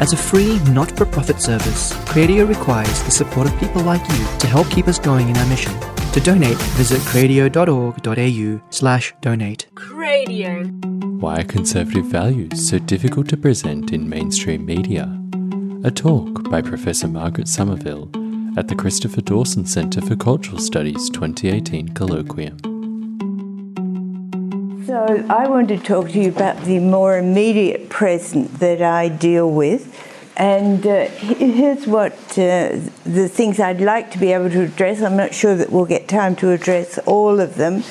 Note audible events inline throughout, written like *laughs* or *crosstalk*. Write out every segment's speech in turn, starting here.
As a free, not for profit service, Cradio requires the support of people like you to help keep us going in our mission. To donate, visit cradio.org.au slash donate. Cradio. Why are conservative values so difficult to present in mainstream media? A talk by Professor Margaret Somerville at the Christopher Dawson Centre for Cultural Studies 2018 Colloquium. So, I want to talk to you about the more immediate present that I deal with. And uh, here's what uh, the things I'd like to be able to address. I'm not sure that we'll get time to address all of them.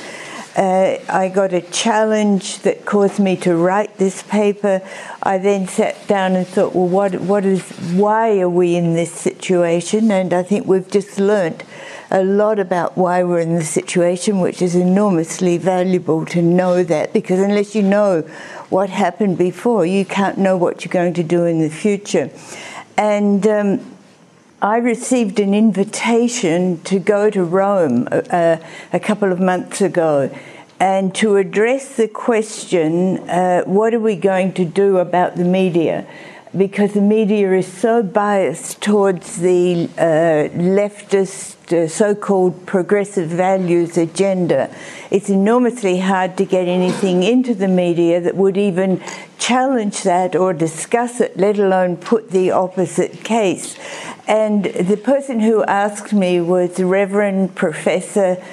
Uh, I got a challenge that caused me to write this paper. I then sat down and thought, well, what, what is, why are we in this situation? And I think we've just learnt a lot about why we're in the situation, which is enormously valuable to know that, because unless you know what happened before, you can't know what you're going to do in the future. And um, I received an invitation to go to Rome uh, a couple of months ago and to address the question uh, what are we going to do about the media? Because the media is so biased towards the uh, leftist, so called progressive values agenda, it's enormously hard to get anything into the media that would even challenge that or discuss it, let alone put the opposite case. And the person who asked me was Reverend Professor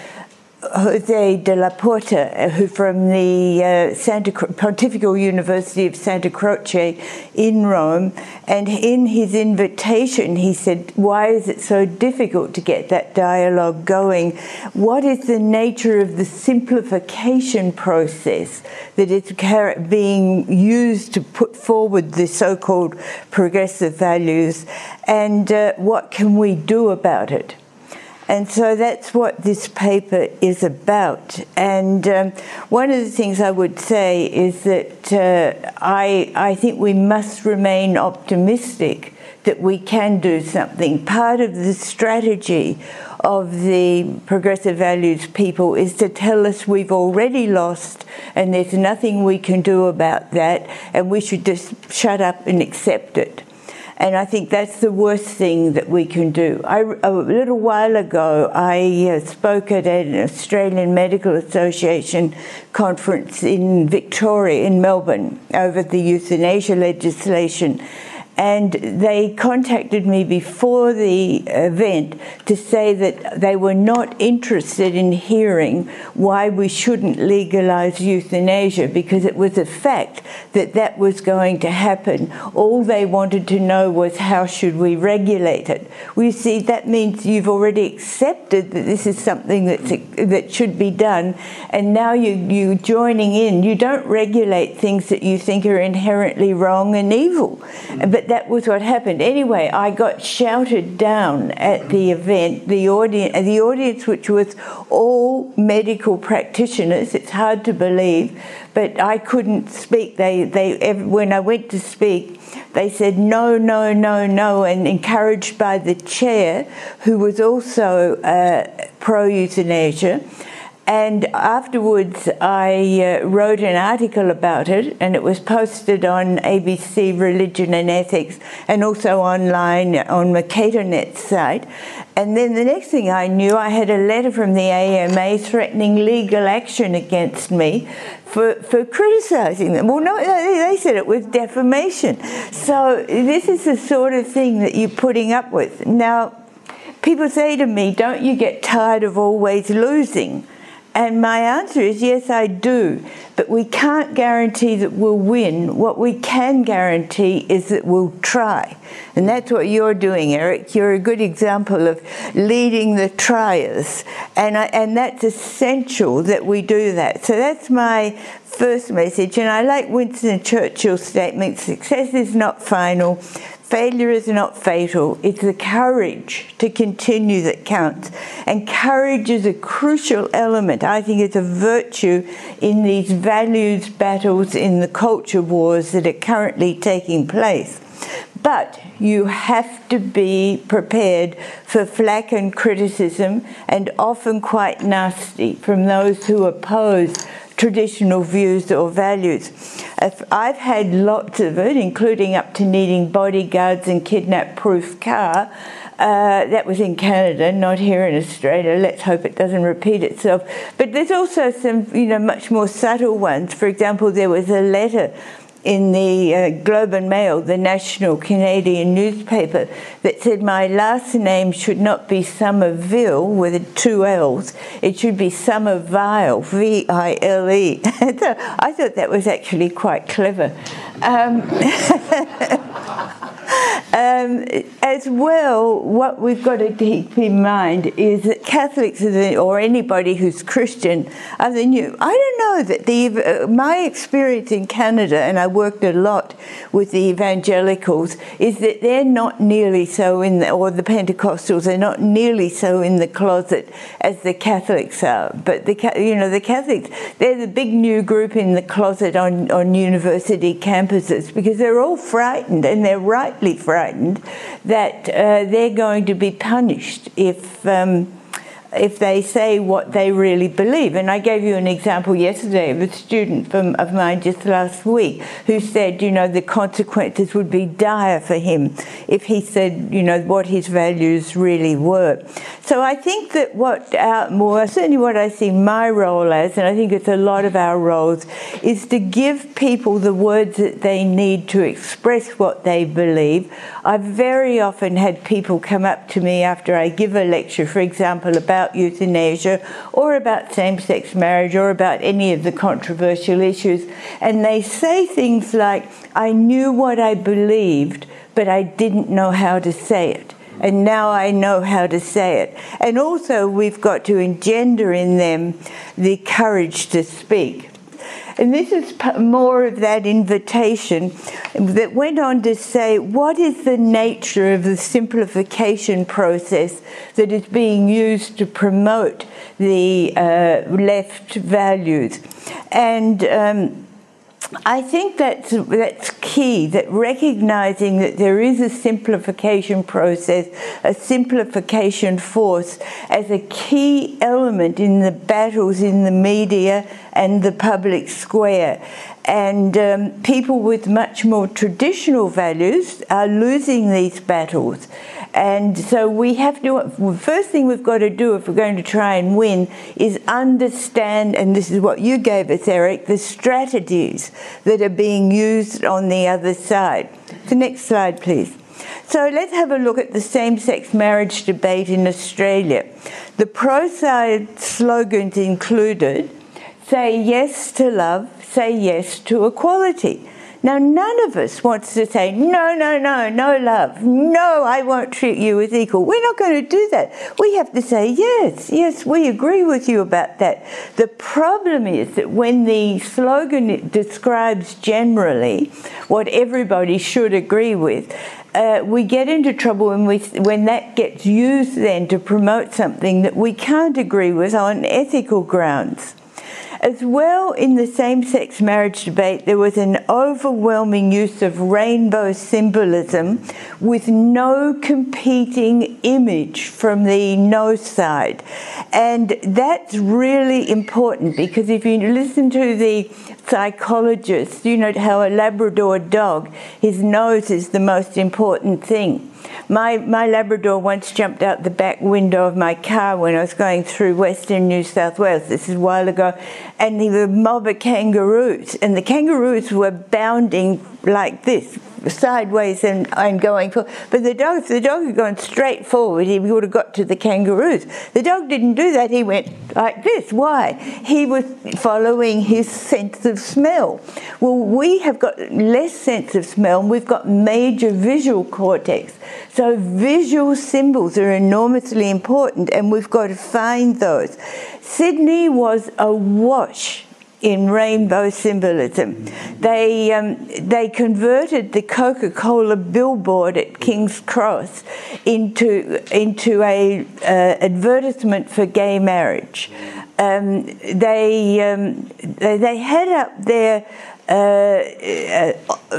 Jose de la Porta, who from the uh, Santa Pontifical University of Santa Croce in Rome, and in his invitation, he said, "Why is it so difficult to get that dialogue going? What is the nature of the simplification process that is being used to put forward the so-called progressive values, and uh, what can we do about it?" And so that's what this paper is about. And um, one of the things I would say is that uh, I, I think we must remain optimistic that we can do something. Part of the strategy of the progressive values people is to tell us we've already lost and there's nothing we can do about that and we should just shut up and accept it. And I think that's the worst thing that we can do. I, a little while ago, I uh, spoke at an Australian Medical Association conference in Victoria, in Melbourne, over the euthanasia legislation and they contacted me before the event to say that they were not interested in hearing why we shouldn't legalize euthanasia because it was a fact that that was going to happen. All they wanted to know was how should we regulate it. We see that means you've already accepted that this is something that's, that should be done, and now you, you're joining in. You don't regulate things that you think are inherently wrong and evil. But but that was what happened. Anyway, I got shouted down at the event. The audience, the audience, which was all medical practitioners. It's hard to believe, but I couldn't speak. They, they, when I went to speak, they said no, no, no, no, and encouraged by the chair, who was also uh, pro euthanasia and afterwards, I uh, wrote an article about it, and it was posted on ABC Religion and Ethics and also online on Mercatornet site. And then the next thing I knew, I had a letter from the AMA threatening legal action against me for, for criticising them. Well, no, they said it was defamation. So this is the sort of thing that you're putting up with. Now, people say to me, don't you get tired of always losing? And my answer is yes, I do. But we can't guarantee that we'll win. What we can guarantee is that we'll try. And that's what you're doing, Eric. You're a good example of leading the triers. And, I, and that's essential that we do that. So that's my first message. And I like Winston Churchill's statement success is not final, Failure is not fatal, it's the courage to continue that counts. And courage is a crucial element, I think it's a virtue in these values battles, in the culture wars that are currently taking place. But you have to be prepared for flack and criticism, and often quite nasty, from those who oppose traditional views or values. I've had lots of it, including up to needing bodyguards and kidnap proof car. Uh, that was in Canada, not here in Australia. Let's hope it doesn't repeat itself. But there's also some, you know, much more subtle ones. For example, there was a letter in the uh, Globe and Mail, the national Canadian newspaper, that said my last name should not be Somerville with two L's. It should be Somerville, V I L E. *laughs* I thought that was actually quite clever. Um, *laughs* Um, as well, what we've got to keep in mind is that Catholics or anybody who's Christian are the new. I don't know that the uh, my experience in Canada, and I worked a lot with the evangelicals, is that they're not nearly so in the, or the Pentecostals they're not nearly so in the closet as the Catholics are. But the you know the Catholics, they're the big new group in the closet on on university campuses because they're all frightened and they're rightly frightened frightened that uh, they're going to be punished if. Um, if they say what they really believe. And I gave you an example yesterday of a student from, of mine just last week who said, you know, the consequences would be dire for him if he said, you know, what his values really were. So I think that what our, more, certainly what I see my role as, and I think it's a lot of our roles, is to give people the words that they need to express what they believe. I've very often had people come up to me after I give a lecture, for example, about about euthanasia or about same sex marriage or about any of the controversial issues. And they say things like, I knew what I believed, but I didn't know how to say it. And now I know how to say it. And also, we've got to engender in them the courage to speak. And this is more of that invitation that went on to say, what is the nature of the simplification process that is being used to promote the uh, left values? And um, I think that's, that's key, that recognizing that there is a simplification process, a simplification force, as a key element in the battles in the media and the public square. And um, people with much more traditional values are losing these battles. And so we have to, first thing we've got to do if we're going to try and win is understand, and this is what you gave us, Eric, the strategies that are being used on the other side. The next slide, please. So let's have a look at the same sex marriage debate in Australia. The pro side slogans included say yes to love, say yes to equality. Now, none of us wants to say, no, no, no, no love. No, I won't treat you as equal. We're not going to do that. We have to say, yes, yes, we agree with you about that. The problem is that when the slogan describes generally what everybody should agree with, uh, we get into trouble when, we, when that gets used then to promote something that we can't agree with on ethical grounds. As well, in the same sex marriage debate, there was an overwhelming use of rainbow symbolism with no competing image from the no side. And that's really important because if you listen to the psychologists, you know how a Labrador dog, his nose is the most important thing. My, my Labrador once jumped out the back window of my car when I was going through Western New South Wales. This is a while ago. And there were of kangaroos. And the kangaroos were bounding like this sideways and, and going for. But the dog, if the dog had gone straight forward, he would have got to the kangaroos. The dog didn't do that. He went like this. Why? He was following his sense of smell. Well, we have got less sense of smell, and we've got major visual cortex. So visual symbols are enormously important, and we've got to find those. Sydney was awash in rainbow symbolism. They, um, they converted the Coca Cola billboard at King's Cross into, into a uh, advertisement for gay marriage. Um, they, um, they, they had up there uh,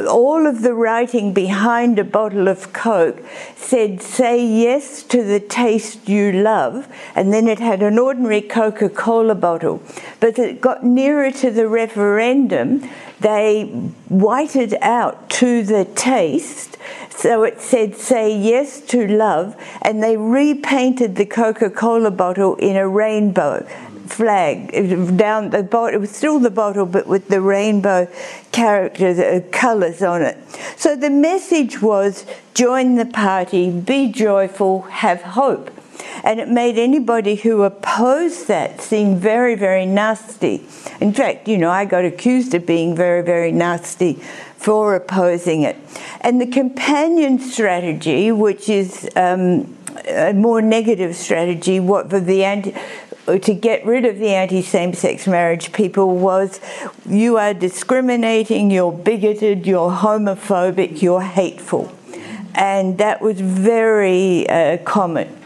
all of the writing behind a bottle of Coke said, say yes to the taste you love, and then it had an ordinary Coca Cola bottle. But it got nearer to the referendum, they whited out to the taste. So it said, say yes to love, and they repainted the Coca Cola bottle in a rainbow flag down the bottle. It was still the bottle, but with the rainbow characters, uh, colours on it. So the message was join the party, be joyful, have hope. And it made anybody who opposed that seem very, very nasty. In fact, you know, I got accused of being very, very nasty for opposing it. And the companion strategy, which is um, a more negative strategy, what for the anti to get rid of the anti same sex marriage people was you are discriminating, you're bigoted, you're homophobic, you're hateful. And that was very uh, common.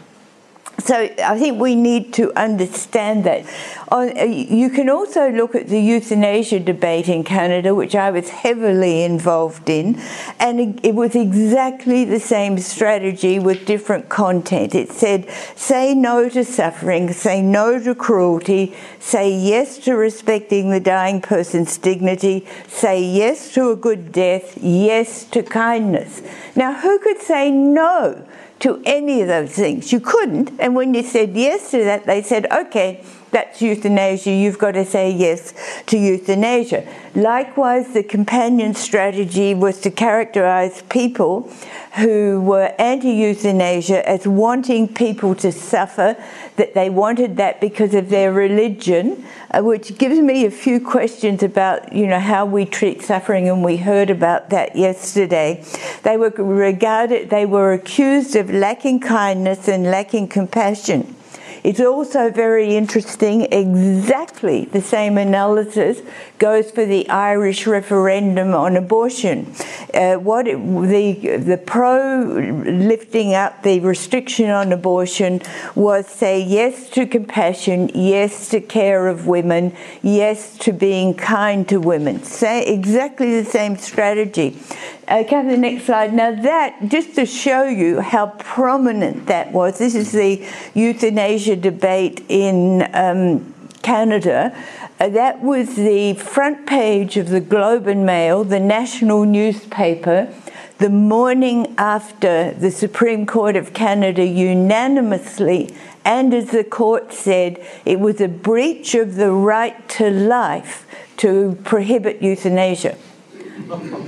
So I think we need to understand that. Uh, you can also look at the euthanasia debate in Canada, which I was heavily involved in, and it was exactly the same strategy with different content. It said, say no to suffering, say no to cruelty, say yes to respecting the dying person's dignity, say yes to a good death, yes to kindness. Now, who could say no? To any of those things. You couldn't. And when you said yes to that, they said, okay, that's euthanasia. You've got to say yes to euthanasia. Likewise, the companion strategy was to characterize people who were anti euthanasia as wanting people to suffer, that they wanted that because of their religion, uh, which gives me a few questions about you know how we treat suffering, and we heard about that yesterday. They were regarded, they were accused of lacking kindness and lacking compassion. It's also very interesting, exactly the same analysis goes for the Irish referendum on abortion. Uh, what it, the, the pro lifting up the restriction on abortion was say yes to compassion, yes to care of women, yes to being kind to women. Say exactly the same strategy. Uh, to the next slide. Now, that, just to show you how prominent that was, this is the euthanasia debate in um, Canada. Uh, that was the front page of the Globe and Mail, the national newspaper, the morning after the Supreme Court of Canada unanimously, and as the court said, it was a breach of the right to life to prohibit euthanasia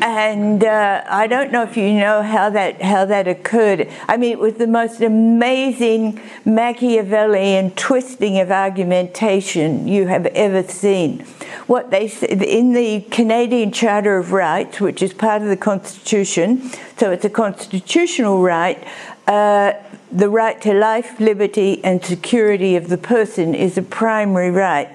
and uh, I don't know if you know how that how that occurred. I mean, it was the most amazing Machiavellian twisting of argumentation you have ever seen. What they said in the Canadian Charter of Rights, which is part of the Constitution, so it's a constitutional right. Uh, the right to life, liberty, and security of the person is a primary right.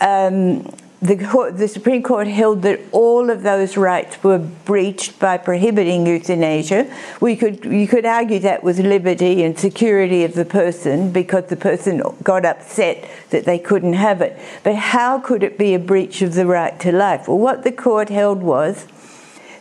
Um, the, the, Supreme Court held that all of those rights were breached by prohibiting euthanasia. We could, you could argue that was liberty and security of the person because the person got upset that they couldn't have it. But how could it be a breach of the right to life? Well, what the court held was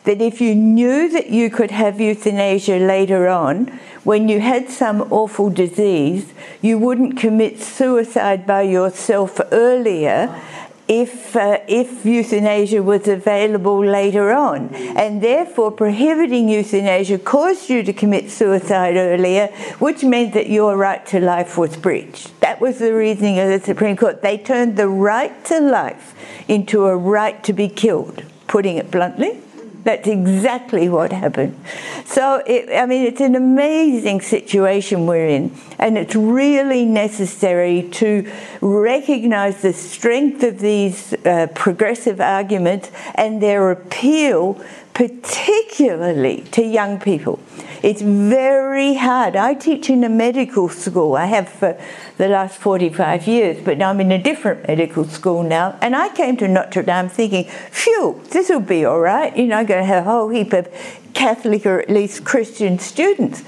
that if you knew that you could have euthanasia later on, when you had some awful disease, you wouldn't commit suicide by yourself earlier if, uh, if euthanasia was available later on. And therefore, prohibiting euthanasia caused you to commit suicide earlier, which meant that your right to life was breached. That was the reasoning of the Supreme Court. They turned the right to life into a right to be killed, putting it bluntly. That's exactly what happened. So, it, I mean, it's an amazing situation we're in, and it's really necessary to recognize the strength of these uh, progressive arguments and their appeal, particularly to young people. It's very hard. I teach in a medical school. I have for the last 45 years, but now I'm in a different medical school now. And I came to Notre Dame thinking, phew, this will be all right. You know, I'm going to have a whole heap of Catholic or at least Christian students.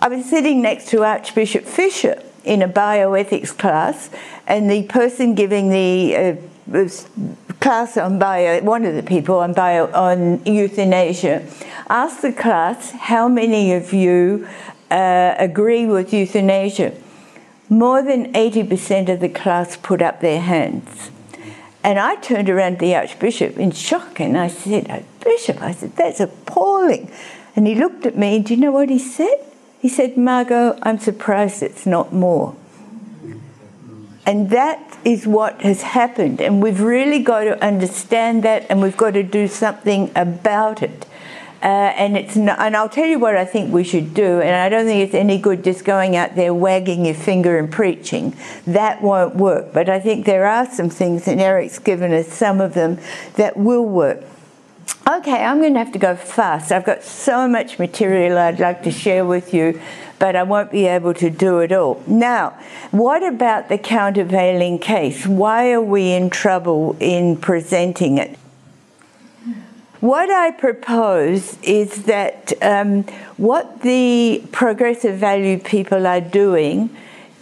I was sitting next to Archbishop Fisher in a bioethics class, and the person giving the uh, class on bio, one of the people on bio on euthanasia, asked the class how many of you uh, agree with euthanasia. More than 80% of the class put up their hands. And I turned around to the Archbishop in shock and I said, Bishop, I said, that's appalling. And he looked at me and do you know what he said? He said, Margot, I'm surprised it's not more. And that is what has happened. And we've really got to understand that and we've got to do something about it. Uh, and it's not, and I'll tell you what I think we should do. And I don't think it's any good just going out there wagging your finger and preaching. That won't work. But I think there are some things, and Eric's given us some of them that will work. Okay, I'm going to have to go fast. I've got so much material I'd like to share with you, but I won't be able to do it all. Now, what about the countervailing case? Why are we in trouble in presenting it? What I propose is that um, what the progressive value people are doing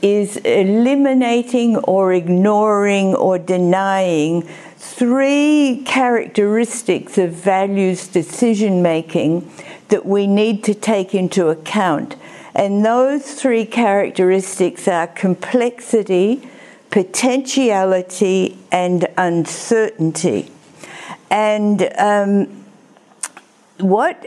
is eliminating or ignoring or denying three characteristics of values decision making that we need to take into account. And those three characteristics are complexity, potentiality, and uncertainty. And um, what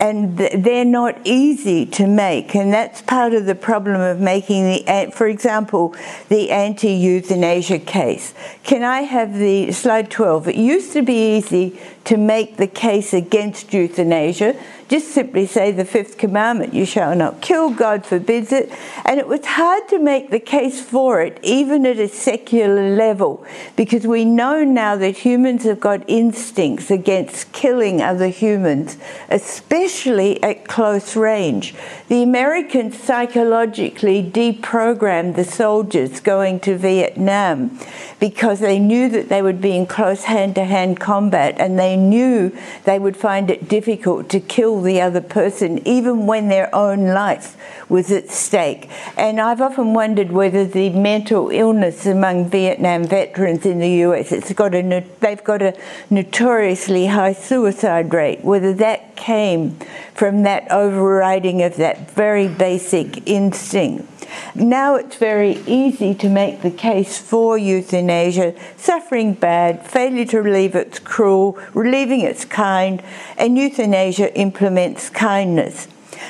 and they're not easy to make and that's part of the problem of making the for example the anti-euthanasia case. Can i have the slide 12 it used to be easy to make the case against euthanasia just simply say the fifth commandment, you shall not kill, God forbids it. And it was hard to make the case for it, even at a secular level, because we know now that humans have got instincts against killing other humans, especially at close range. The Americans psychologically deprogrammed the soldiers going to Vietnam because they knew that they would be in close hand to hand combat and they knew they would find it difficult to kill the other person, even when their own life was at stake. And I've often wondered whether the mental illness among Vietnam veterans in the US, it's got a, they've got a notoriously high suicide rate, whether that came from that overriding of that very basic instinct. Now it's very easy to make the case for euthanasia, suffering bad, failure to relieve it's cruel, relieving it's kind, and euthanasia implements kindness.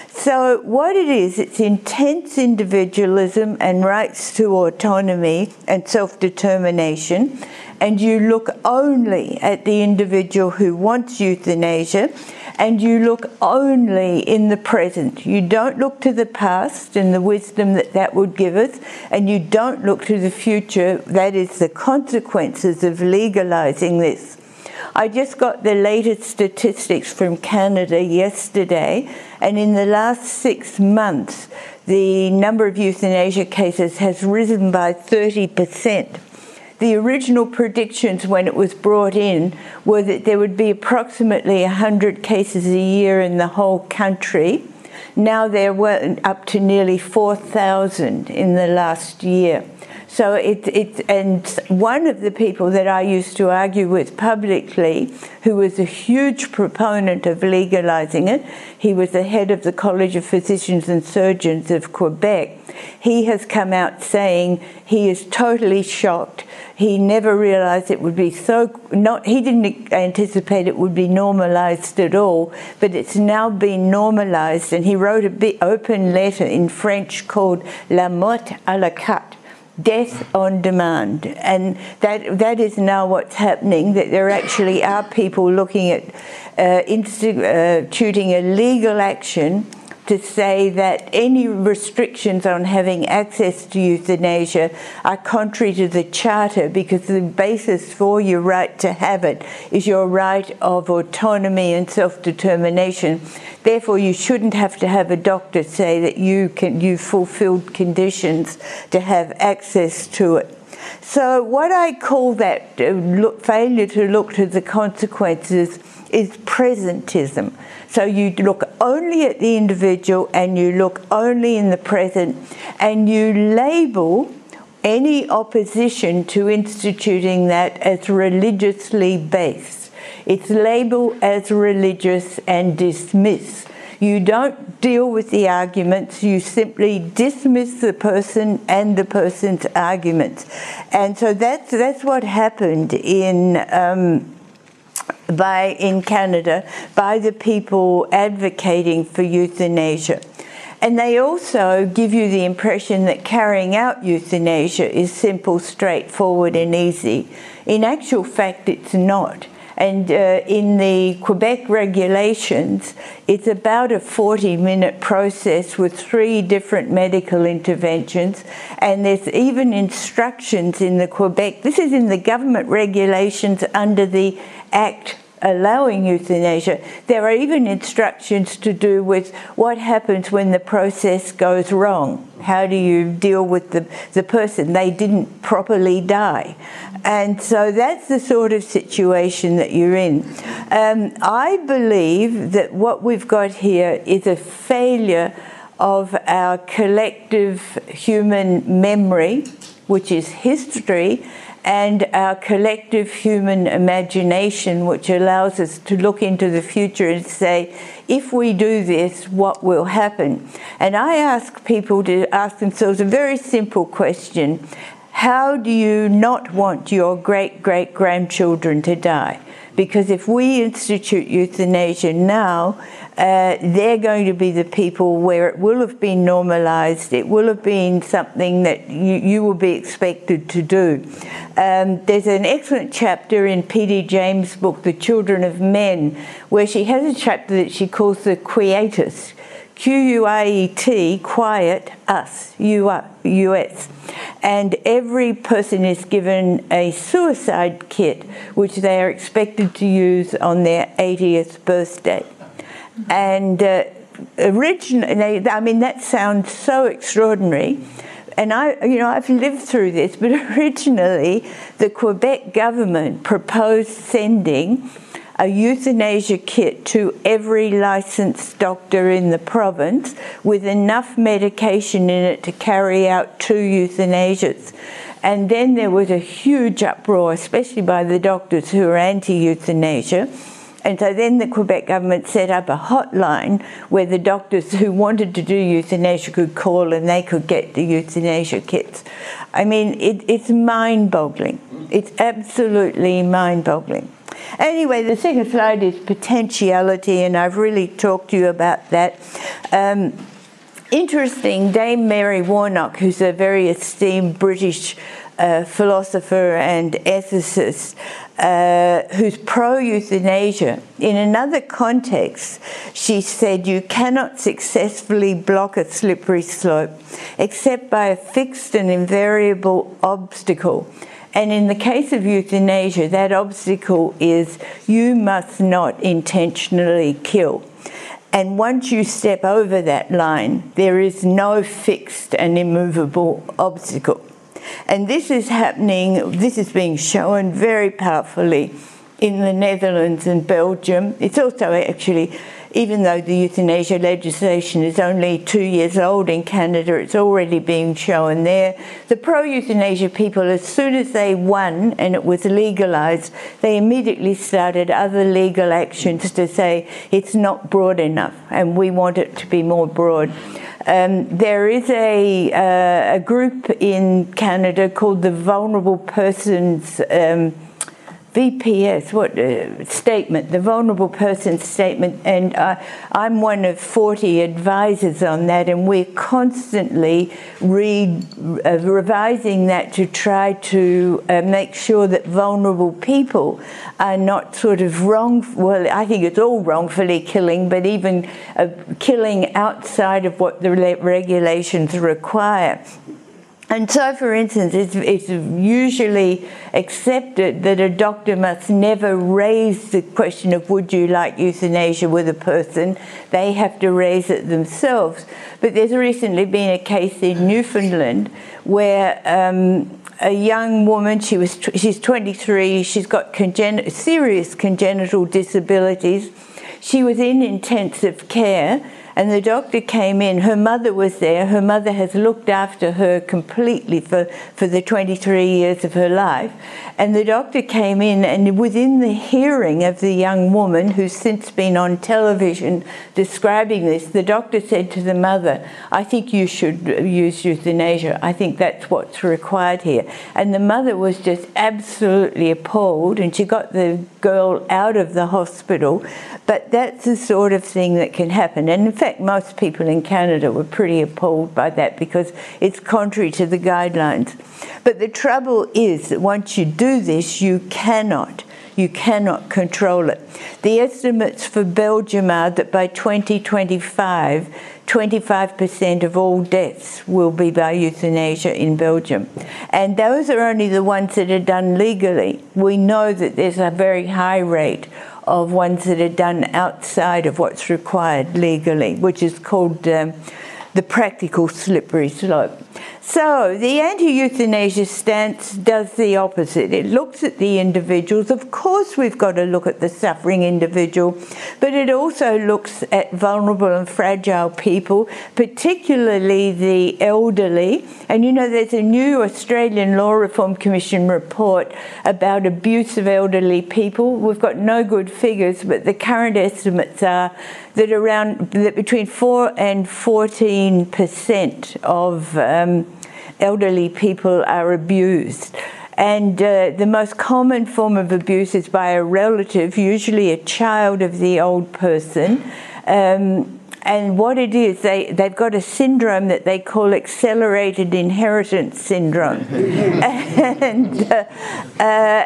So, what it is, it's intense individualism and rights to autonomy and self determination, and you look only at the individual who wants euthanasia and you look only in the present. You don't look to the past and the wisdom that that would give us, and you don't look to the future, that is, the consequences of legalizing this. I just got the latest statistics from Canada yesterday, and in the last six months, the number of euthanasia cases has risen by 30 percent the original predictions when it was brought in were that there would be approximately 100 cases a year in the whole country. Now there were up to nearly 4,000 in the last year. So it, it, and one of the people that I used to argue with publicly, who was a huge proponent of legalizing it, he was the head of the College of Physicians and Surgeons of Quebec. He has come out saying he is totally shocked. He never realized it would be so not he didn't anticipate it would be normalized at all, but it's now been normalized and he wrote a open letter in French called La Mort à la carte death on demand. And that, that is now what's happening, that there actually are people looking at uh, instituting uh, a legal action to say that any restrictions on having access to euthanasia are contrary to the Charter because the basis for your right to have it is your right of autonomy and self determination. Therefore, you shouldn't have to have a doctor say that you can you fulfilled conditions to have access to it. So, what I call that uh, failure to look to the consequences is presentism. So you look only at the individual and you look only in the present and you label any opposition to instituting that as religiously based. It's labeled as religious and dismissed. You don't deal with the arguments, you simply dismiss the person and the person's arguments. And so that's, that's what happened in. Um, by in Canada by the people advocating for euthanasia. And they also give you the impression that carrying out euthanasia is simple, straightforward, and easy. In actual fact, it's not. And uh, in the Quebec regulations, it's about a 40 minute process with three different medical interventions. And there's even instructions in the Quebec, this is in the government regulations under the Act allowing euthanasia, there are even instructions to do with what happens when the process goes wrong. How do you deal with the, the person? They didn't properly die. And so that's the sort of situation that you're in. Um, I believe that what we've got here is a failure of our collective human memory, which is history and our collective human imagination, which allows us to look into the future and say, if we do this, what will happen? And I ask people to ask themselves a very simple question How do you not want your great great grandchildren to die? Because if we institute euthanasia now, uh, they're going to be the people where it will have been normalised, it will have been something that you, you will be expected to do. Um, there's an excellent chapter in P.D. James' book, The Children of Men, where she has a chapter that she calls the Quietus. Q U I E T, quiet, us, US. And every person is given a suicide kit, which they are expected to use on their 80th birthday. And uh, originally, I mean, that sounds so extraordinary. And I, you know, I've lived through this, but *laughs* originally the Quebec government proposed sending a euthanasia kit to every licensed doctor in the province with enough medication in it to carry out two euthanasias. And then there was a huge uproar, especially by the doctors who are anti euthanasia and so then the Quebec government set up a hotline where the doctors who wanted to do euthanasia could call and they could get the euthanasia kits. I mean, it, it's mind boggling. It's absolutely mind boggling. Anyway, the second slide is potentiality, and I've really talked to you about that. Um, interesting, Dame Mary Warnock, who's a very esteemed British uh, philosopher and ethicist, uh, who's pro euthanasia. In another context, she said, You cannot successfully block a slippery slope except by a fixed and invariable obstacle. And in the case of euthanasia, that obstacle is you must not intentionally kill. And once you step over that line, there is no fixed and immovable obstacle. And this is happening, this is being shown very powerfully in the Netherlands and Belgium. It's also actually, even though the euthanasia legislation is only two years old in Canada, it's already being shown there. The pro euthanasia people, as soon as they won and it was legalised, they immediately started other legal actions to say it's not broad enough and we want it to be more broad. Um, there is a, uh, a group in Canada called the Vulnerable Persons. Um, VPS, what uh, statement, the vulnerable person statement, and uh, I'm one of 40 advisors on that, and we're constantly re- uh, revising that to try to uh, make sure that vulnerable people are not sort of wrong. Well, I think it's all wrongfully killing, but even uh, killing outside of what the regulations require. And so, for instance, it's, it's, usually accepted that a doctor must never raise the question of would you like euthanasia with a person. They have to raise it themselves. But there's recently been a case in Newfoundland where um, a young woman, she was, she's 23, she's got congen- serious congenital disabilities She was in intensive care and the doctor came in. Her mother was there. Her mother has looked after her completely for, for the 23 years of her life. And the doctor came in, and within the hearing of the young woman who's since been on television describing this, the doctor said to the mother, I think you should use euthanasia. I think that's what's required here. And the mother was just absolutely appalled, and she got the girl out of the hospital. But that's the sort of thing that can happen. And in fact, most people in Canada were pretty appalled by that because it's contrary to the guidelines. But the trouble is that once you do this, you cannot. You cannot control it. The estimates for Belgium are that by 2025, 25% of all deaths will be by euthanasia in Belgium. And those are only the ones that are done legally. We know that there's a very high rate of ones that are done outside of what's required legally, which is called um, the practical slippery slope. So, the anti euthanasia stance does the opposite. It looks at the individuals. Of course, we've got to look at the suffering individual, but it also looks at vulnerable and fragile people, particularly the elderly. And you know, there's a new Australian Law Reform Commission report about abuse of elderly people. We've got no good figures, but the current estimates are that around that between 4 and 14 percent of um, elderly people are abused. And uh, the most common form of abuse is by a relative, usually a child of the old person. Um, and what it is, they, they've got a syndrome that they call accelerated inheritance syndrome. *laughs* and uh, uh,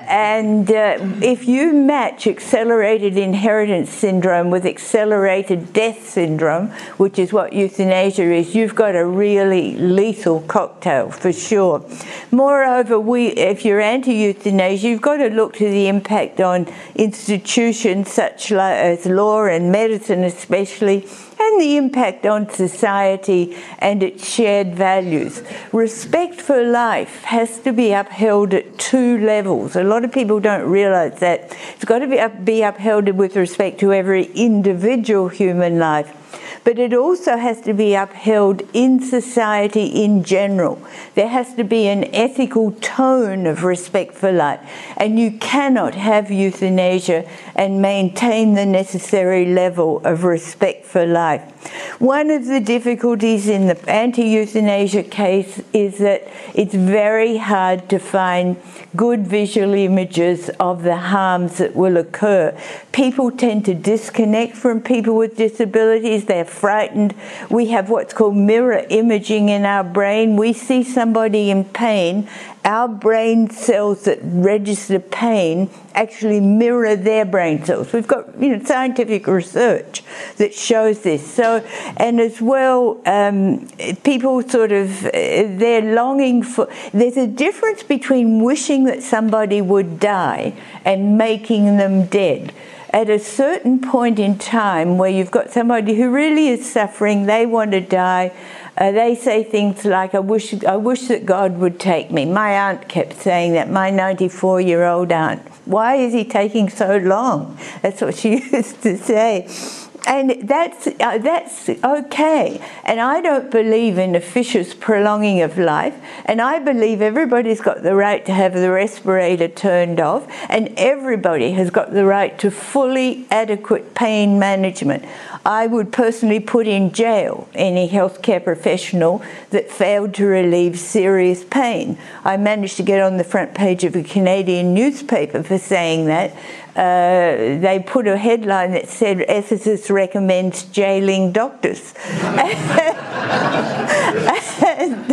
and uh, if you match accelerated inheritance syndrome with accelerated death syndrome, which is what euthanasia is, you've got a really lethal cocktail for sure. Moreover, we, if you're anti euthanasia, you've got to look to the impact on institutions such as law and medicine, especially and the impact on society and its shared values. Respect for life has to be upheld at two levels. A lot of people don't realise that. It's got to be, be upheld with respect to every individual human life but it also has to be upheld in society in general. There has to be an ethical tone of respect for life, and you cannot have euthanasia and maintain the necessary level of respect for life. One of the difficulties in the anti euthanasia case is that it's very hard to find good visual images of the harms that will occur. People tend to disconnect from people with disabilities, they're frightened. We have what's called mirror imaging in our brain. We see somebody in pain our brain cells that register pain actually mirror their brain cells. We've got you know scientific research that shows this. So, and as well, um, people sort of they're longing for. There's a difference between wishing that somebody would die and making them dead at a certain point in time where you've got somebody who really is suffering, they want to die, uh, they say things like, I wish, I wish that God would take me. My aunt kept saying that, my 94 year old aunt. Why is he taking so long? That's what she *laughs* used to say and that's uh, that's okay. And I don't believe in officious prolonging of life. And I believe everybody's got the right to have the respirator turned off, and everybody has got the right to fully adequate pain management. I would personally put in jail any healthcare professional that failed to relieve serious pain. I managed to get on the front page of a Canadian newspaper for saying that uh, they put a headline that said ethicists recommends jailing doctors. and,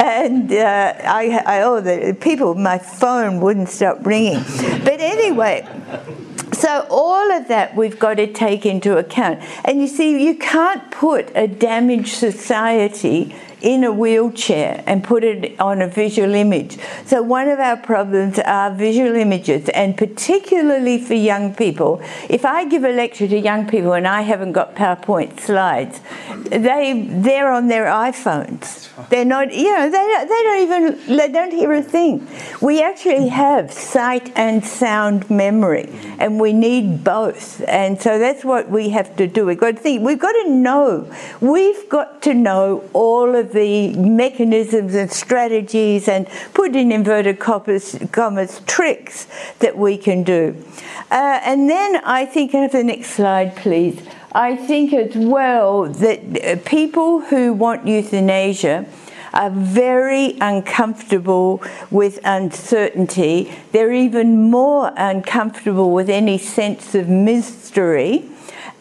and uh, I, I, oh, the people, my phone wouldn't stop ringing. But anyway, so all of that we've got to take into account. And you see, you can't put a damaged society in a wheelchair and put it on a visual image. So, one of our problems are visual images, and particularly for young people. If I give a lecture to young people and I haven't got PowerPoint slides, they, they're on their iPhones. They're not, you know, they, they don't even, they don't hear a thing. We actually have sight and sound memory, and we need both. And so that's what we have to do. We've got to think, we've got to know, we've got to know all of the mechanisms and strategies and put in inverted commas, tricks that we can do. Uh, and then I think, have the next slide, please. I think as well that uh, people who want euthanasia are very uncomfortable with uncertainty. They're even more uncomfortable with any sense of mystery.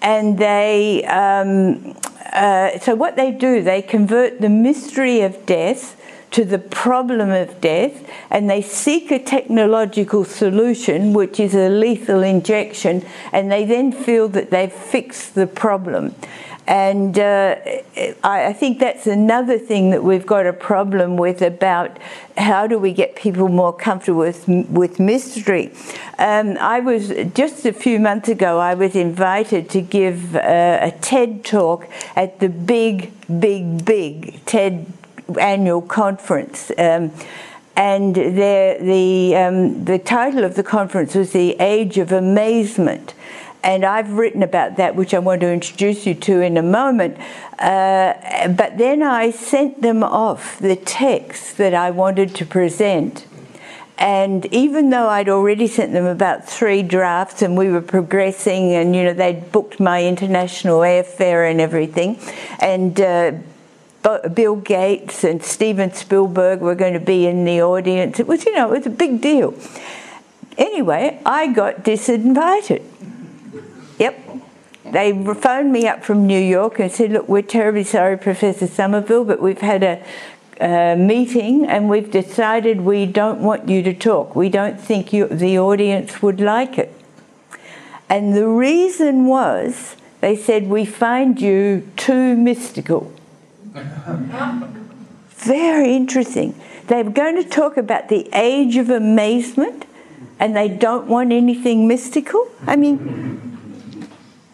And they, um, uh, so what they do, they convert the mystery of death to the problem of death and they seek a technological solution, which is a lethal injection, and they then feel that they've fixed the problem. And uh, I, think that's another thing that we've got a problem with about how do we get people more comfortable with, with mystery. Um, I was just a few months ago, I was invited to give uh, a TED talk at the big, big, big TED annual conference. Um, and the, the, um, the title of the conference was The Age of Amazement and I've written about that, which I want to introduce you to in a moment. Uh, but then I sent them off the text that I wanted to present. And even though I'd already sent them about three drafts and we were progressing, and you know, they'd booked my international airfare and everything, and uh, Bill Gates and Steven Spielberg were going to be in the audience. It was, you know, it was a big deal. Anyway, I got disinvited. Yep. They phoned me up from New York and said, Look, we're terribly sorry, Professor Somerville, but we've had a uh, meeting and we've decided we don't want you to talk. We don't think you, the audience would like it. And the reason was they said, We find you too mystical. *laughs* Very interesting. They're going to talk about the age of amazement and they don't want anything mystical. I mean,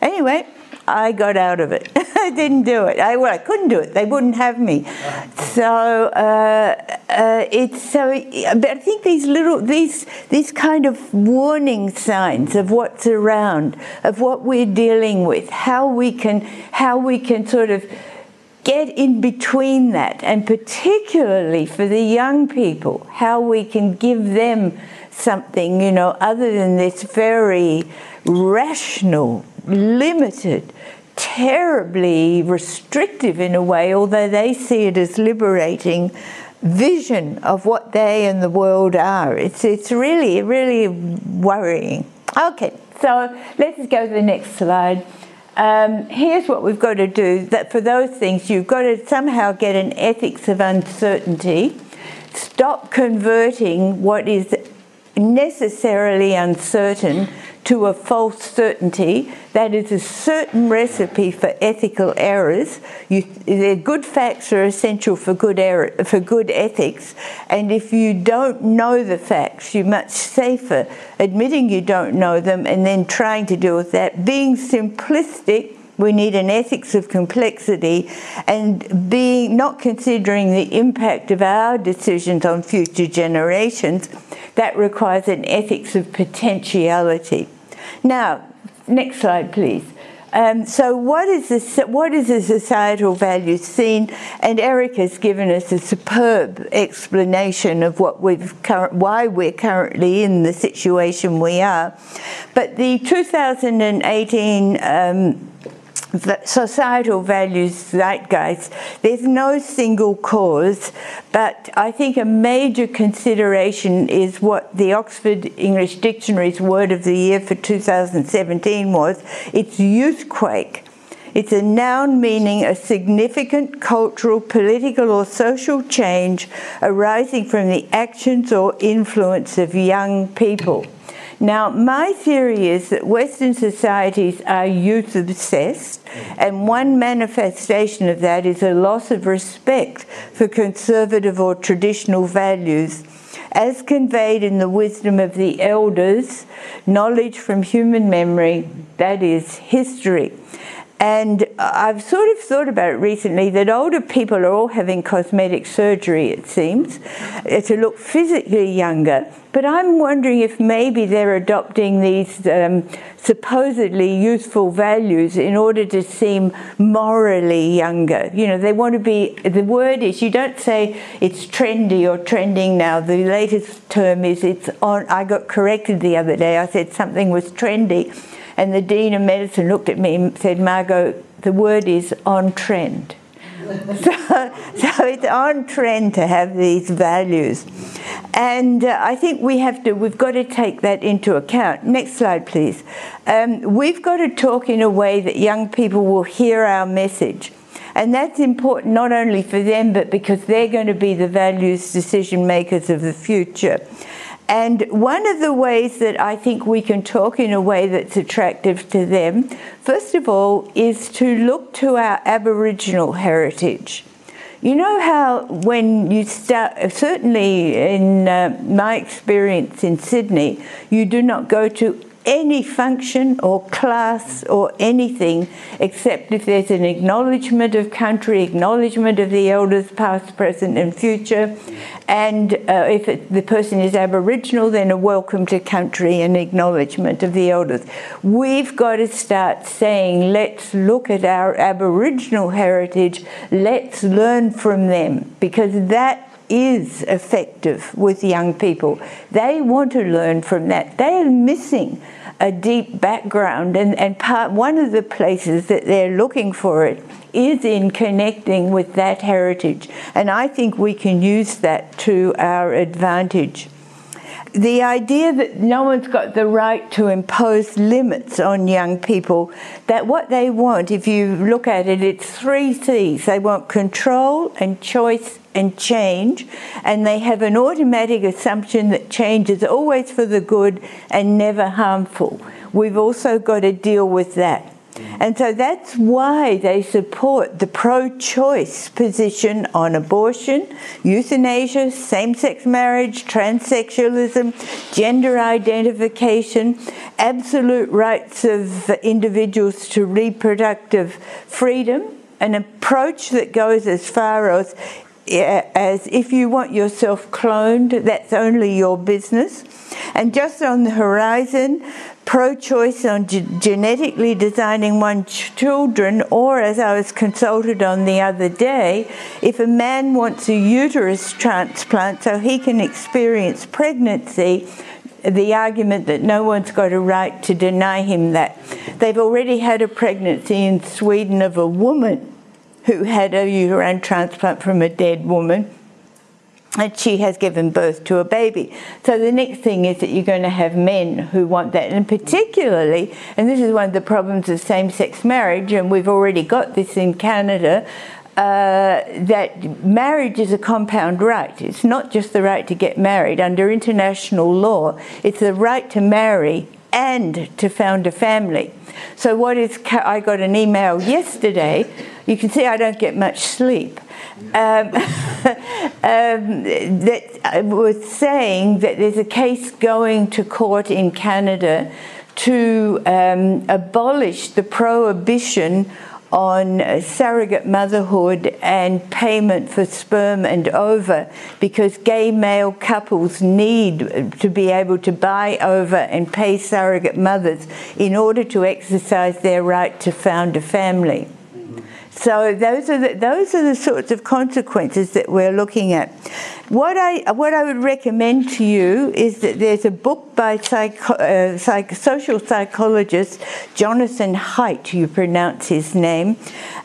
Anyway, I got out of it. *laughs* I didn't do it. I, well, I couldn't do it. They wouldn't have me. So uh, uh, it's so. But I think these little these these kind of warning signs of what's around, of what we're dealing with, how we can how we can sort of get in between that, and particularly for the young people, how we can give them something, you know, other than this very rational limited, terribly restrictive in a way, although they see it as liberating vision of what they and the world are. It's, it's really, really worrying. Okay, so let's go to the next slide. Um, here's what we've got to do that for those things, you've got to somehow get an ethics of uncertainty, stop converting what is necessarily uncertain to a false certainty. That is a certain recipe for ethical errors. You, good facts are essential for good error, for good ethics, and if you don't know the facts, you're much safer admitting you don't know them and then trying to deal with that. Being simplistic we need an ethics of complexity and being not considering the impact of our decisions on future generations that requires an ethics of potentiality now, next slide, please. Um, so, what is the what is the societal value seen? And Eric has given us a superb explanation of what we've why we're currently in the situation we are. But the 2018. Um, societal values zeitgeist, there's no single cause, but I think a major consideration is what the Oxford English Dictionary's word of the year for 2017 was. It's youthquake. It's a noun meaning a significant cultural, political, or social change arising from the actions or influence of young people. Now, my theory is that Western societies are youth obsessed, and one manifestation of that is a loss of respect for conservative or traditional values as conveyed in the wisdom of the elders, knowledge from human memory, that is history. And I've sort of thought about it recently that older people are all having cosmetic surgery, it seems, uh, to look physically younger. But I'm wondering if maybe they're adopting these um, supposedly youthful values in order to seem morally younger. You know, they want to be, the word is, you don't say it's trendy or trending now. The latest term is it's on, I got corrected the other day. I said something was trendy and the Dean of Medicine looked at me and said, Margot, the word is on trend. *laughs* so, so it's on trend to have these values. And uh, I think we have to, we've got to take that into account. Next slide, please. Um, we've got to talk in a way that young people will hear our message. And that's important not only for them, but because they're going to be the values decision makers of the future. And one of the ways that I think we can talk in a way that's attractive to them, first of all, is to look to our Aboriginal heritage. You know how when you start, certainly in uh, my experience in Sydney, you do not go to any function or class or anything except if there's an acknowledgement of country, acknowledgement of the elders, past, present, and future. And uh, if it, the person is Aboriginal, then a welcome to country and acknowledgement of the elders. We've got to start saying, let's look at our Aboriginal heritage, let's learn from them, because that is effective with young people. They want to learn from that. They are missing a deep background, and, and part, one of the places that they're looking for it is in connecting with that heritage. And I think we can use that to our advantage the idea that no one's got the right to impose limits on young people, that what they want, if you look at it, it's three C's. They want control and choice and change, and they have an automatic assumption that change is always for the good and never harmful. We've also got to deal with that. Mm. And so that's why they support the pro choice position on abortion, euthanasia, same sex marriage, transsexualism, gender identification, absolute rights of individuals to reproductive freedom, an approach that goes as far as as if you want yourself cloned, that's only your business. And just on the horizon, pro choice on ge- genetically designing one's children, or as I was consulted on the other day, if a man wants a uterus transplant so he can experience pregnancy, the argument that no one's got a right to deny him that. They've already had a pregnancy in Sweden of a woman who had a uterine transplant from a dead woman and she has given birth to a baby. So the next thing is that you're going to have men who want that, and particularly, and this is one of the problems of same-sex marriage, and we've already got this in Canada. Uh, that marriage is a compound right. It's not just the right to get married. Under international law, it's the right to marry and to found a family. So, what is, I got an email yesterday. You can see I don't get much sleep um, *laughs* um, that was saying that there's a case going to court in Canada to um, abolish the prohibition on surrogate motherhood and payment for sperm and ova because gay male couples need to be able to buy ova and pay surrogate mothers in order to exercise their right to found a family. So those are the, those are the sorts of consequences that we're looking at. What I what I would recommend to you is that there's a book by psycho, uh, psych, social psychologist Jonathan Haidt. You pronounce his name,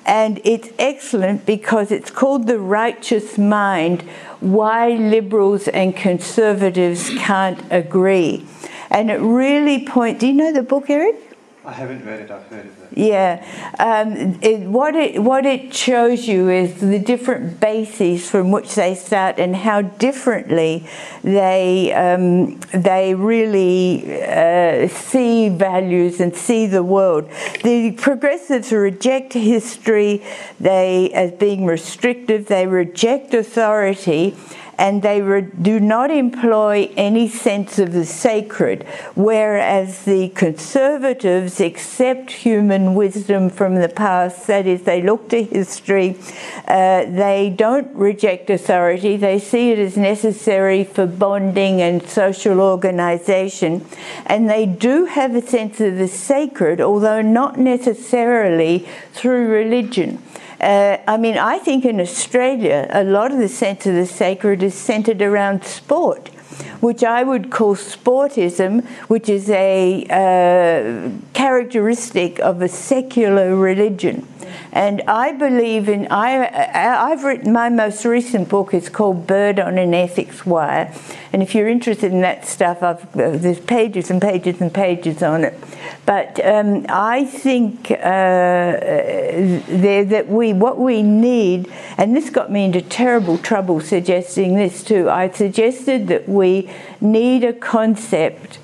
and it's excellent because it's called The Righteous Mind: Why Liberals and Conservatives Can't Agree, and it really points. Do you know the book, Eric? I haven't read it. I've heard it. Yeah, um, it, what it what it shows you is the different bases from which they start and how differently they um, they really uh, see values and see the world. The progressives reject history, they as being restrictive. They reject authority and they re- do not employ any sense of the sacred, whereas the conservatives accept human wisdom from the past, that is, they look to history, uh, they don't reject authority, they see it as necessary for bonding and social organisation, and they do have a sense of the sacred, although not necessarily through religion. Uh, I mean, I think in Australia, a lot of the sense of the sacred is centered around sport, which I would call sportism, which is a uh, characteristic of a secular religion. And I believe in, I, I've written, my most recent book is called Bird on an Ethics Wire. And if you're interested in that stuff, I've, uh, there's pages and pages and pages on it. But um, I think uh, that we, what we need, and this got me into terrible trouble suggesting this too. I suggested that we need a concept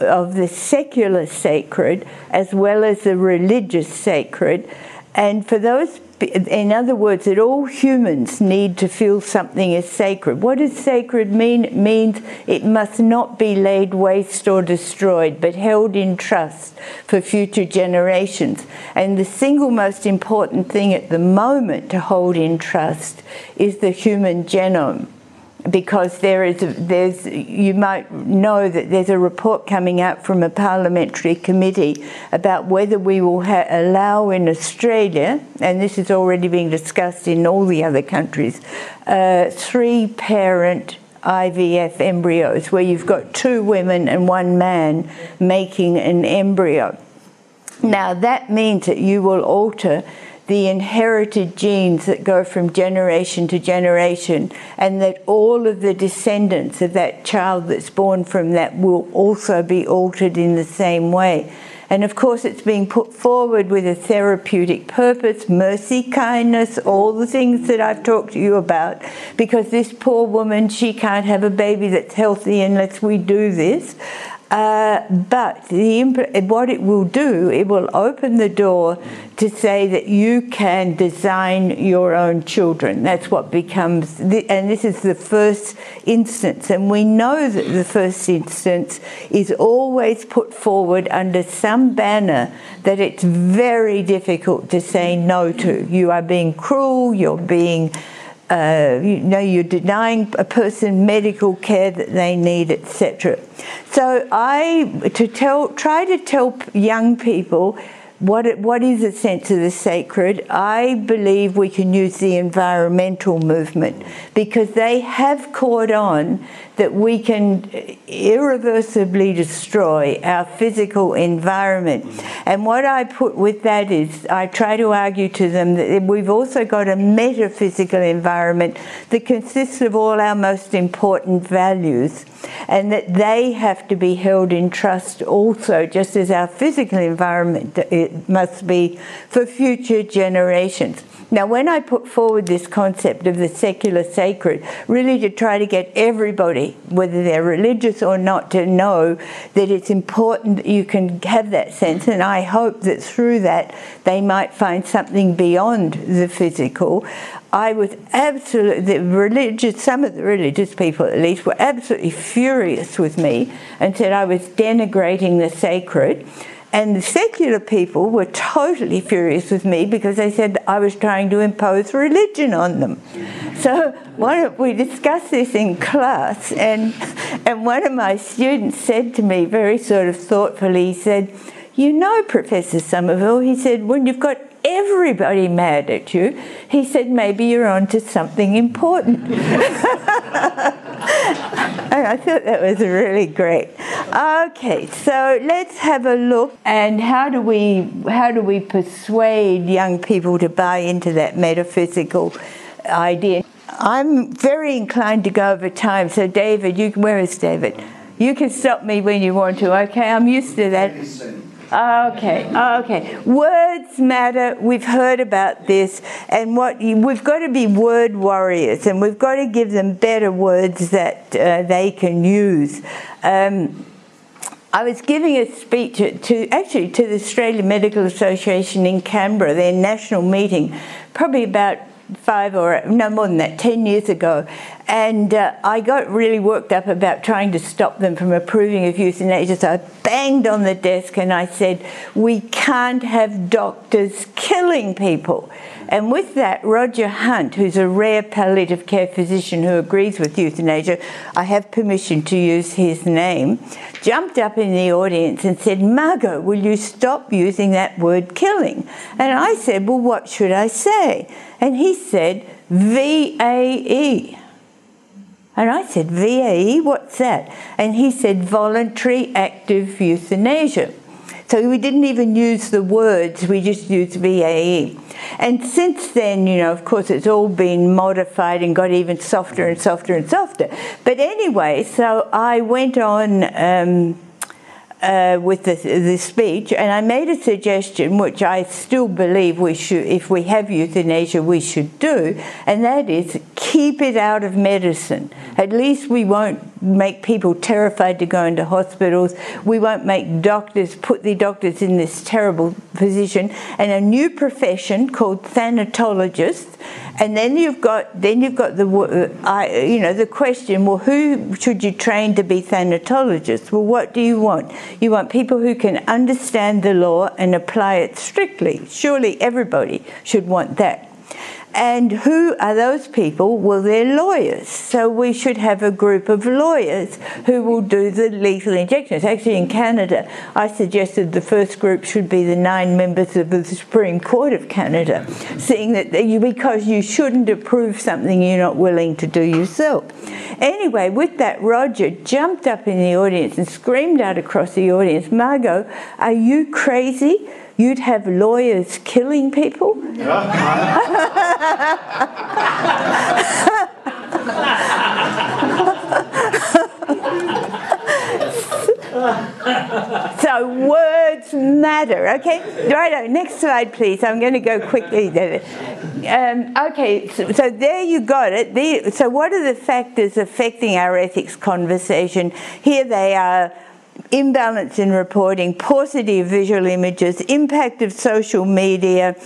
of the secular sacred as well as the religious sacred and for those, in other words, that all humans need to feel something is sacred. What does sacred mean? It means it must not be laid waste or destroyed, but held in trust for future generations. And the single most important thing at the moment to hold in trust is the human genome because there is a, there's you might know that there's a report coming out from a parliamentary committee about whether we will ha- allow in Australia, and this is already being discussed in all the other countries, uh, three parent IVF embryos, where you've got two women and one man making an embryo. Now that means that you will alter the inherited genes that go from generation to generation, and that all of the descendants of that child that's born from that will also be altered in the same way. And of course, it's being put forward with a therapeutic purpose, mercy, kindness, all the things that I've talked to you about. Because this poor woman, she can't have a baby that's healthy unless we do this. Uh, but the, what it will do, it will open the door to say that you can design your own children. That's what becomes, the, and this is the first instance. And we know that the first instance is always put forward under some banner that it's very difficult to say no to. You are being cruel, you're being uh, you know, you're denying a person medical care that they need, etc. So I to tell, try to tell young people what, what is a sense of the sacred? I believe we can use the environmental movement because they have caught on that we can irreversibly destroy our physical environment. Mm-hmm. And what I put with that is I try to argue to them that we've also got a metaphysical environment that consists of all our most important values and that they have to be held in trust also, just as our physical environment uh, it must be for future generations. Now, when I put forward this concept of the secular sacred, really to try to get everybody, whether they're religious or not, to know that it's important that you can have that sense, and I hope that through that they might find something beyond the physical. I was absolutely, the religious, some of the religious people at least, were absolutely furious with me and said I was denigrating the sacred. And the secular people were totally furious with me because they said I was trying to impose religion on them. So one, we discussed this in class, and, and one of my students said to me very sort of thoughtfully, he said, You know, Professor Somerville, he said, when you've got everybody mad at you, he said, maybe you're on to something important. *laughs* And I thought that was really great. Okay, so let's have a look and how do we how do we persuade young people to buy into that metaphysical idea? I'm very inclined to go over time. So David, you where is David? You can stop me when you want to. Okay, I'm used to that. Okay, okay. Words matter. We've heard about this, and what you, we've got to be word warriors, and we've got to give them better words that uh, they can use. Um, I was giving a speech to actually to the Australian Medical Association in Canberra, their national meeting, probably about five or no more than that, 10 years ago. And uh, I got really worked up about trying to stop them from approving of euthanasia. So I banged on the desk and I said, We can't have doctors killing people. And with that, Roger Hunt, who's a rare palliative care physician who agrees with euthanasia, I have permission to use his name, jumped up in the audience and said, Margot, will you stop using that word killing? And I said, Well, what should I say? And he said, VAE. And I said, VAE, what's that? And he said, voluntary active euthanasia. So we didn't even use the words, we just used VAE. And since then, you know, of course, it's all been modified and got even softer and softer and softer. But anyway, so I went on. Um, uh, with the, the speech, and I made a suggestion which I still believe we should, if we have euthanasia, we should do, and that is keep it out of medicine. At least we won't make people terrified to go into hospitals. We won't make doctors put the doctors in this terrible position. And a new profession called thanatologist. And then you've got then you've got the uh, you know the question. Well, who should you train to be thanatologists? Well, what do you want? You want people who can understand the law and apply it strictly. Surely everybody should want that. And who are those people? Well, they're lawyers. So we should have a group of lawyers who will do the lethal injections. Actually, in Canada, I suggested the first group should be the nine members of the Supreme Court of Canada, seeing that you, because you shouldn't approve something you're not willing to do yourself. Anyway, with that, Roger jumped up in the audience and screamed out across the audience, Margot, are you crazy? You'd have lawyers killing people. *laughs* so words matter, okay? Right, next slide, please. I'm going to go quickly. Um, okay, so, so, there you got it. The, so, what are the factors affecting our ethics conversation? Here they are imbalance in reporting, paucity of visual images, impact of social media.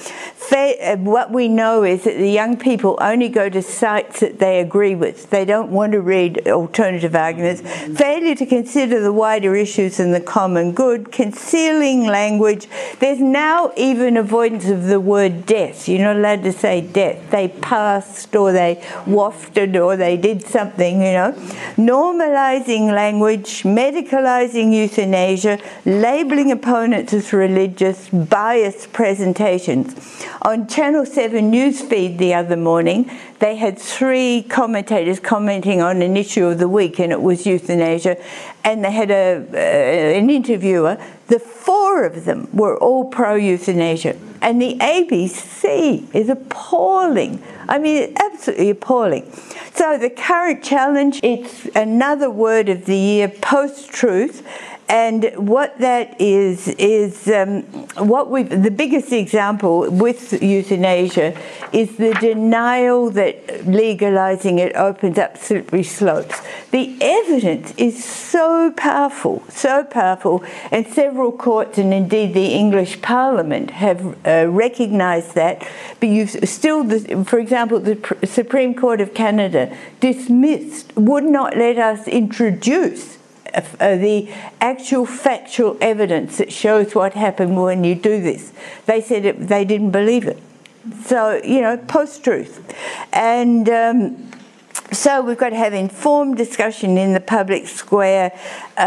Uh, what we know is that the young people only go to sites that they agree with. They don't want to read alternative arguments. Failure to consider the wider issues and the common good, concealing language. There's now even avoidance of the word death. You're not allowed to say death. They passed or they wafted or they did something, you know. Normalizing language, medicalizing euthanasia, labeling opponents as religious, biased presentations. On Channel 7 newsfeed the other morning, they had three commentators commenting on an issue of the week, and it was euthanasia, and they had a, uh, an interviewer. The four of them were all pro euthanasia, and the ABC is appalling. I mean, absolutely appalling. So the current challenge, it's another word of the year, post-truth, and what that is is um, what we the biggest example with euthanasia is the denial that legalizing it opens up slippery slopes. The evidence is so powerful, so powerful, and several courts and indeed the English Parliament have uh, recognized that. But you still, the, for example, the Supreme Court of Canada dismissed, would not let us introduce uh, the actual factual evidence that shows what happened when you do this. They said it, they didn't believe it. So, you know, post truth. And um, so we've got to have informed discussion in the public square, uh,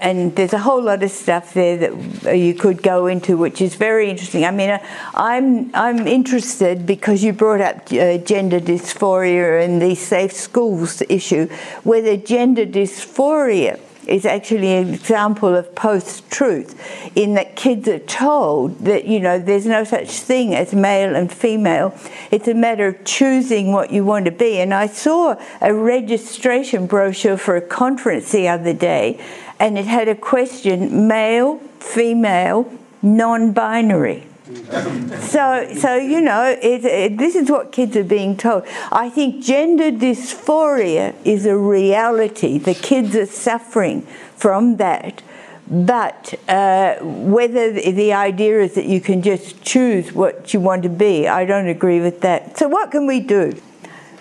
and there's a whole lot of stuff there that you could go into, which is very interesting. I mean, uh, I'm I'm interested because you brought up uh, gender dysphoria and the safe schools issue, whether gender dysphoria is actually an example of post truth, in that kids are told that, you know, there's no such thing as male and female. It's a matter of choosing what you want to be. And I saw a registration brochure for a conference the other day, and it had a question male, female, non binary. *laughs* so, so you know, it, it, this is what kids are being told. I think gender dysphoria is a reality. The kids are suffering from that. But uh, whether the idea is that you can just choose what you want to be, I don't agree with that. So, what can we do?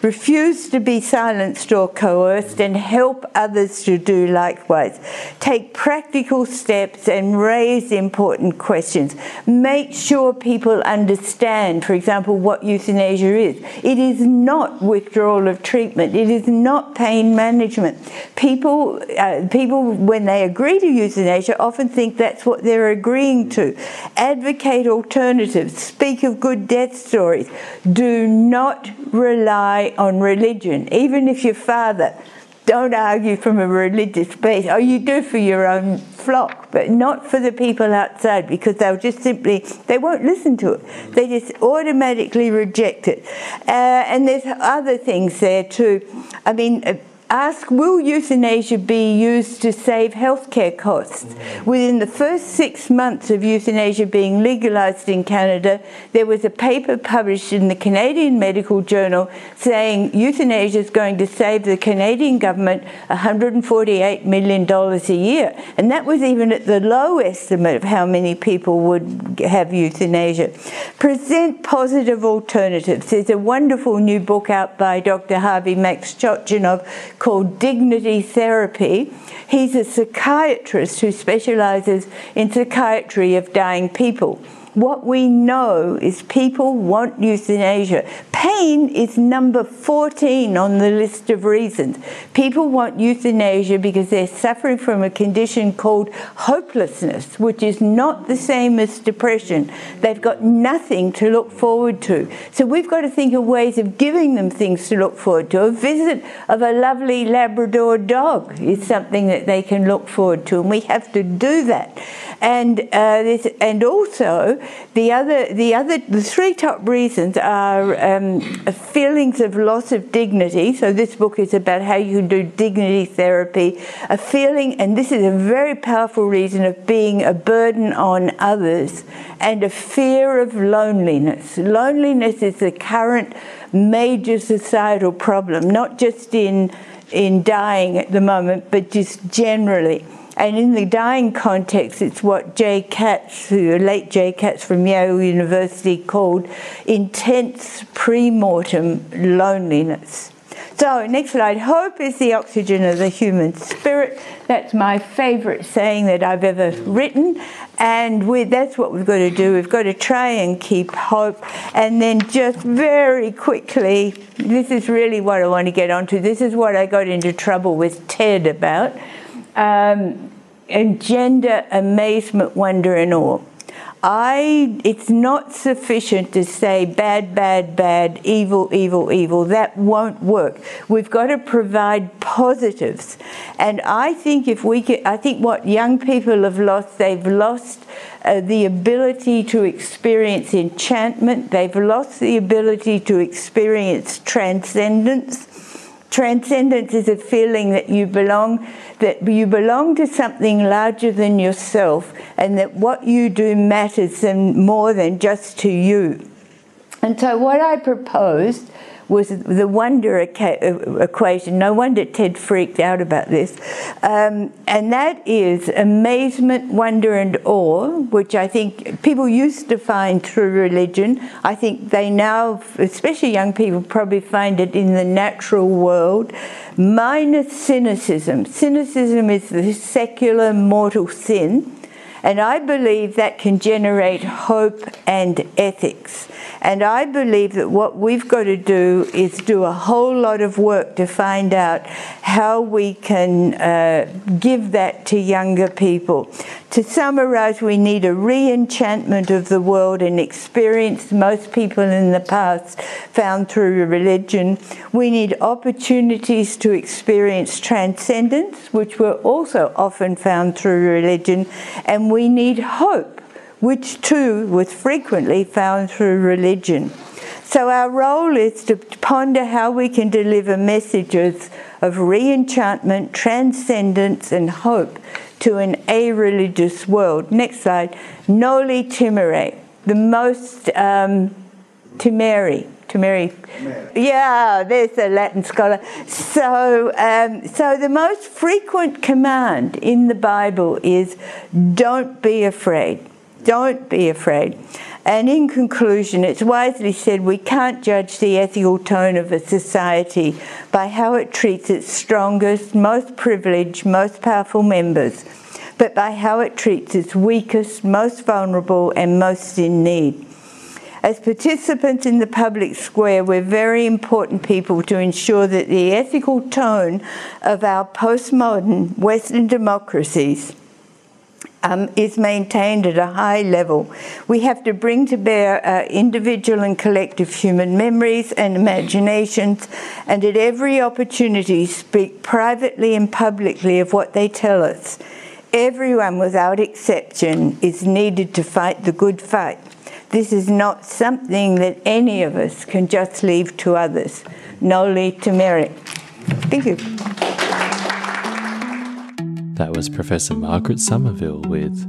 Refuse to be silenced or coerced and help others to do likewise. Take practical steps and raise important questions. Make sure people understand, for example, what euthanasia is. It is not withdrawal of treatment, it is not pain management. People, uh, people when they agree to euthanasia, often think that's what they're agreeing to. Advocate alternatives, speak of good death stories. Do not rely on religion, even if your father. Don't argue from a religious base. Oh, you do for your own flock, but not for the people outside because they'll just simply, they won't listen to it. They just automatically reject it. Uh, and there's other things there too. I mean, uh, ask will euthanasia be used to save healthcare costs? Within the first six months of euthanasia being legalised in Canada, there was a paper published in the Canadian Medical Journal saying euthanasia is going to save the Canadian government $148 million a year. And that was even at the low estimate of how many people would have euthanasia. Present positive alternatives. There's a wonderful new book out by Dr. Harvey Max Chochinov called Dignity Therapy. He's a psychiatrist who specializes in psychiatry of dying people. What we know is people want euthanasia. Pain is number 14 on the list of reasons. People want euthanasia because they're suffering from a condition called hopelessness, which is not the same as depression. They've got nothing to look forward to. So we've got to think of ways of giving them things to look forward to. A visit of a lovely Labrador dog is something that they can look forward to, and we have to do that. And uh, this, and also the other, the other, the three top reasons are um, feelings of loss of dignity. So this book is about how you do dignity therapy. A feeling, and this is a very powerful reason of being a burden on others, and a fear of loneliness. Loneliness is the current major societal problem, not just in in dying at the moment, but just generally. And in the dying context, it's what Jay Katz, who late Jay Katz from Yale University, called intense pre-mortem loneliness. So, next slide. Hope is the oxygen of the human spirit. That's my favourite saying that I've ever written. And we, that's what we've got to do. We've got to try and keep hope. And then, just very quickly, this is really what I want to get onto. This is what I got into trouble with Ted about um, engender amazement, wonder, and awe. I, it's not sufficient to say bad, bad, bad, evil, evil, evil. That won't work. We've got to provide positives. And I think if we can, I think what young people have lost, they've lost uh, the ability to experience enchantment, they've lost the ability to experience transcendence. Transcendence is a feeling that you belong that you belong to something larger than yourself and that what you do matters and more than just to you. And so, what I proposed was the wonder equation. No wonder Ted freaked out about this. Um, and that is amazement, wonder, and awe, which I think people used to find through religion. I think they now, especially young people, probably find it in the natural world, minus cynicism. Cynicism is the secular mortal sin. And I believe that can generate hope and ethics. And I believe that what we've got to do is do a whole lot of work to find out how we can uh, give that to younger people. To summarize, we need a re enchantment of the world and experience most people in the past found through religion. We need opportunities to experience transcendence, which were also often found through religion. And we need hope, which too was frequently found through religion. So, our role is to ponder how we can deliver messages of re enchantment, transcendence, and hope to an a religious world. Next slide. Noli timere, the most um, timere. Timere. Yeah, there's a Latin scholar. So, um, so the most frequent command in the Bible is don't be afraid. Don't be afraid. And in conclusion, it's wisely said we can't judge the ethical tone of a society by how it treats its strongest, most privileged, most powerful members, but by how it treats its weakest, most vulnerable, and most in need. As participants in the public square, we're very important people to ensure that the ethical tone of our postmodern Western democracies um, is maintained at a high level. We have to bring to bear our individual and collective human memories and imaginations, and at every opportunity speak privately and publicly of what they tell us. Everyone, without exception, is needed to fight the good fight. This is not something that any of us can just leave to others. Noli timere. Thank you. That was Professor Margaret Somerville with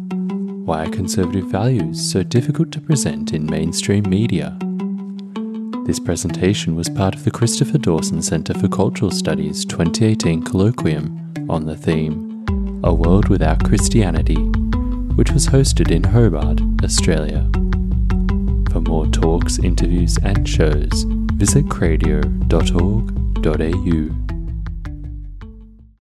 Why Are Conservative Values So Difficult to Present in Mainstream Media? This presentation was part of the Christopher Dawson Centre for Cultural Studies 2018 colloquium on the theme A World Without Christianity, which was hosted in Hobart, Australia. For more talks, interviews, and shows, visit cradio.org.au.